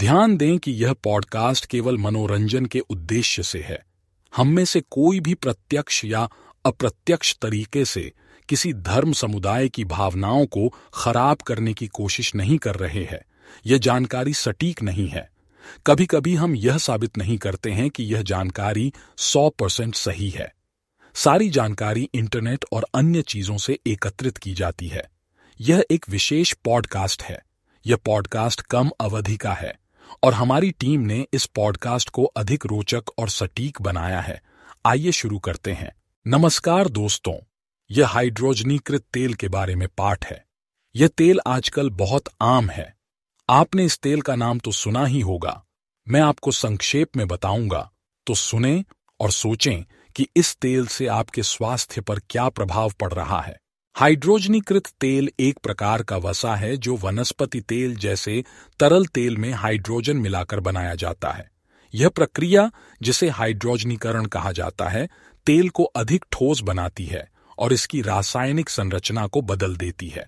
ध्यान दें कि यह पॉडकास्ट केवल मनोरंजन के उद्देश्य से है। हम में से कोई भी प्रत्यक्ष या अप्रत्यक्ष तरीके से किसी धर्म समुदाय की भावनाओं को खराब करने की कोशिश नहीं कर रहे हैं। यह जानकारी सटीक नहीं है। कभी कभी हम यह साबित नहीं करते हैं कि यह जानकारी सौ परसेंट सही है। सारी जानकारी इंटरनेट और अन्य चीज़ों से एकत्रित की जाती है। यह एक विशेष पॉडकास्ट है। यह पॉडकास्ट कम अवधि का है। और हमारी टीम ने इस पॉडकास्ट को अधिक रोचक और सटीक बनाया है। आइए शुरू करते हैं। नमस्कार दोस्तों, यह हाइड्रोजनीकृत तेल के बारे में पाठ है। यह तेल आजकल बहुत आम है। आपने इस तेल का नाम तो सुना ही होगा। मैं आपको संक्षेप में बताऊँगा। तो सुने और सोचें कि इस तेल से आपके स्वास्थ्य पर क्या प्रभाव पड़ रहा है। हाइड्रोजनीकृत तेल एक प्रकार का वसा है जो वनस्पति तेल जैसे तरल तेल में हाइड्रोजन मिलाकर बनाया जाता है। यह प्रक्रिया, जिसे हाइड्रोजनीकरण कहा जाता है, तेल को अधिक ठोस बनाती है और इसकी रासायनिक संरचना को बदल देती है।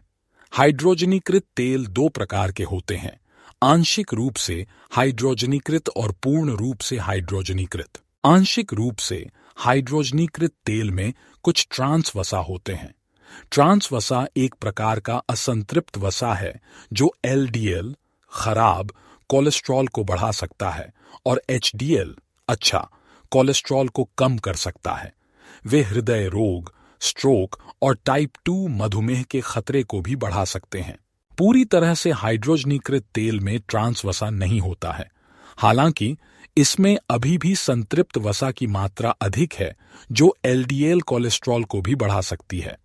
हाइड्रोजनीकृत तेल दो प्रकार के होते हैं, आंशिक रूप से हाइड्रोजनीकृत और पूर्ण रूप से हाइड्रोजनीकृत। आंशिक रूप से हाइड्रोजनीकृत तेल में कुछ ट्रांस वसा होते हैं। ट्रांस वसा एक प्रकार का असंतृप्त वसा है, जो एलडीएल, खराब, कोलेस्ट्रॉल को बढ़ा सकता है, और एचडीएल अच्छा कोलेस्ट्रॉल को कम कर सकता है। वे हृदय रोग, स्ट्रोक और टाइप टू मधुमेह के खतरे को भी बढ़ा सकते हैं। पूरी तरह से हाइड्रोजनीकृत तेल में ट्रांस वसा नहीं होता है। हालाँकि, इसमें अभी भी संतृप्त वसा की मात्रा अधिक है, जो एलडीएल कोलेस्ट्रॉल को भी बढ़ा सकती है।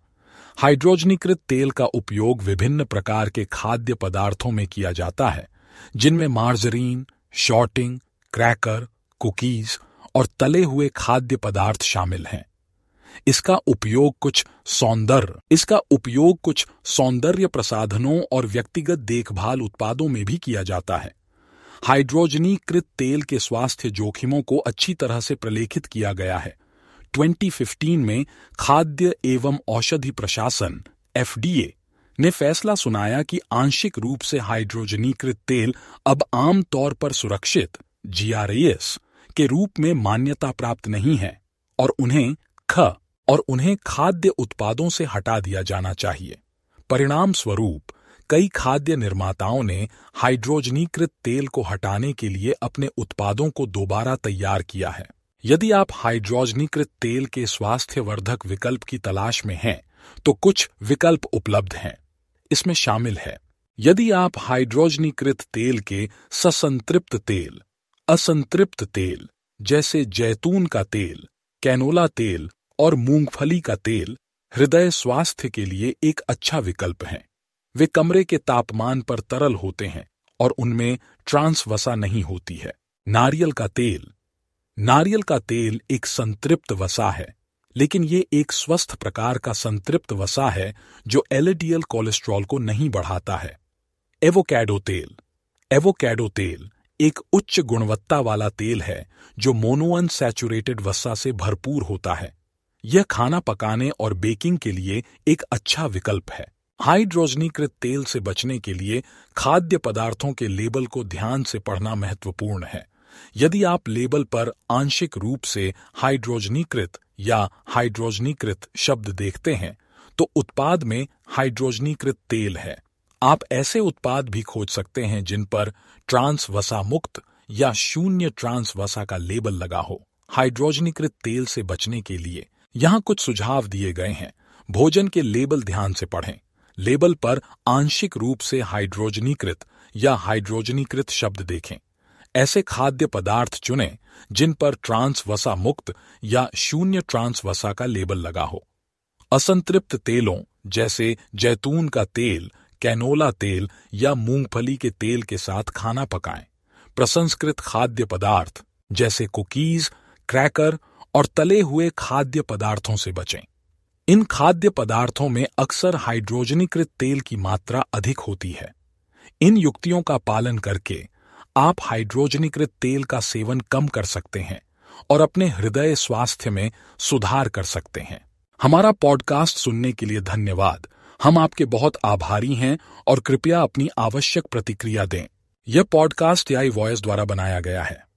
हाइड्रोजनीकृत तेल का उपयोग विभिन्न प्रकार के खाद्य पदार्थों में किया जाता है, जिनमें मार्जरीन शॉर्टिंग क्रैकर, कुकीज और तले हुए खाद्य पदार्थ शामिल हैं। इसका उपयोग कुछ सौंदर्य, इसका उपयोग कुछ सौंदर्य प्रसाधनों और व्यक्तिगत देखभाल उत्पादों में भी किया जाता है। हाइड्रोजनीकृत तेल के स्वास्थ्य जोखिमों को अच्छी तरह से प्रलेखित किया गया है। 2015 में खाद्य एवं औषधि प्रशासन, एफडीए, ने फैसला सुनाया कि आंशिक रूप से हाइड्रोजनीकृत तेल अब आम तौर पर सुरक्षित जीआरएस के रूप में मान्यता प्राप्त नहीं है और उन्हें ख और उन्हें खाद्य उत्पादों से हटा दिया जाना चाहिए। परिणाम स्वरूप कई खाद्य निर्माताओं ने हाइड्रोजनीकृत तेल को हटाने के लिए अपने उत्पादों को दोबारा तैयार किया है। यदि आप हाइड्रोजनीकृत तेल के स्वास्थ्यवर्धक विकल्प की तलाश में हैं तो कुछ विकल्प उपलब्ध हैं। इसमें शामिल है, यदि आप हाइड्रोजनीकृत तेल के ससंतृप्त तेल, असंतृप्त तेल, जैसे जैतून का तेल, कैनोला तेल और मूंगफली का तेल, हृदय स्वास्थ्य के लिए एक अच्छा विकल्प है। वे कमरे के तापमान पर तरल होते हैं और उनमें ट्रांस वसा नहीं होती है। नारियल का तेल नारियल का तेल एक संतृप्त वसा है, लेकिन ये एक स्वस्थ प्रकार का संतृप्त वसा है जो एलडीएल कोलेस्ट्रॉल को नहीं बढ़ाता है। एवोकैडो तेल। एवोकैडो तेल एक उच्च गुणवत्ता वाला तेल है जो मोनोअनसैचुरेटेड वसा से भरपूर होता है। यह खाना पकाने और बेकिंग के लिए एक अच्छा विकल्प है। हाइड्रोजनीकृत तेल से बचने के लिए खाद्य पदार्थों के लेबल को ध्यान से पढ़ना महत्वपूर्ण है। यदि आप लेबल पर आंशिक रूप से हाइड्रोजनीकृत या हाइड्रोजनीकृत शब्द देखते हैं तो उत्पाद में हाइड्रोजनीकृत तेल है। आप ऐसे उत्पाद भी खोज सकते हैं जिन पर ट्रांस वसा मुक्त या शून्य ट्रांस वसा का लेबल लगा हो, हाइड्रोजनीकृत तेल से बचने के लिए। यहाँ कुछ सुझाव दिए गए हैं। भोजन के लेबल ध्यान से पढ़ें। लेबल पर आंशिक रूप से हाइड्रोजनीकृत या हाइड्रोजनीकृत शब्द देखें। ऐसे खाद्य पदार्थ चुनें जिन पर ट्रांस वसा मुक्त या शून्य ट्रांस वसा का लेबल लगा हो। असंतृप्त तेलों जैसे जैतून का तेल, कैनोला तेल या मूंगफली के तेल के साथ खाना पकाएँ। प्रसंस्कृत खाद्य पदार्थ जैसे कुकीज, क्रैकर और तले हुए खाद्य पदार्थों से बचें। इन खाद्य पदार्थों में अक्सर हाइड्रोजनीकृत तेल की मात्रा अधिक होती है। इन युक्तियों का पालन करके आप हाइड्रोजनीकृत तेल का सेवन कम कर सकते हैं और अपने हृदय स्वास्थ्य में सुधार कर सकते हैं। हमारा पॉडकास्ट सुनने के लिए धन्यवाद। हम आपके बहुत आभारी हैं और कृपया अपनी आवश्यक प्रतिक्रिया दें। यह पॉडकास्ट आई वॉयस द्वारा बनाया गया है।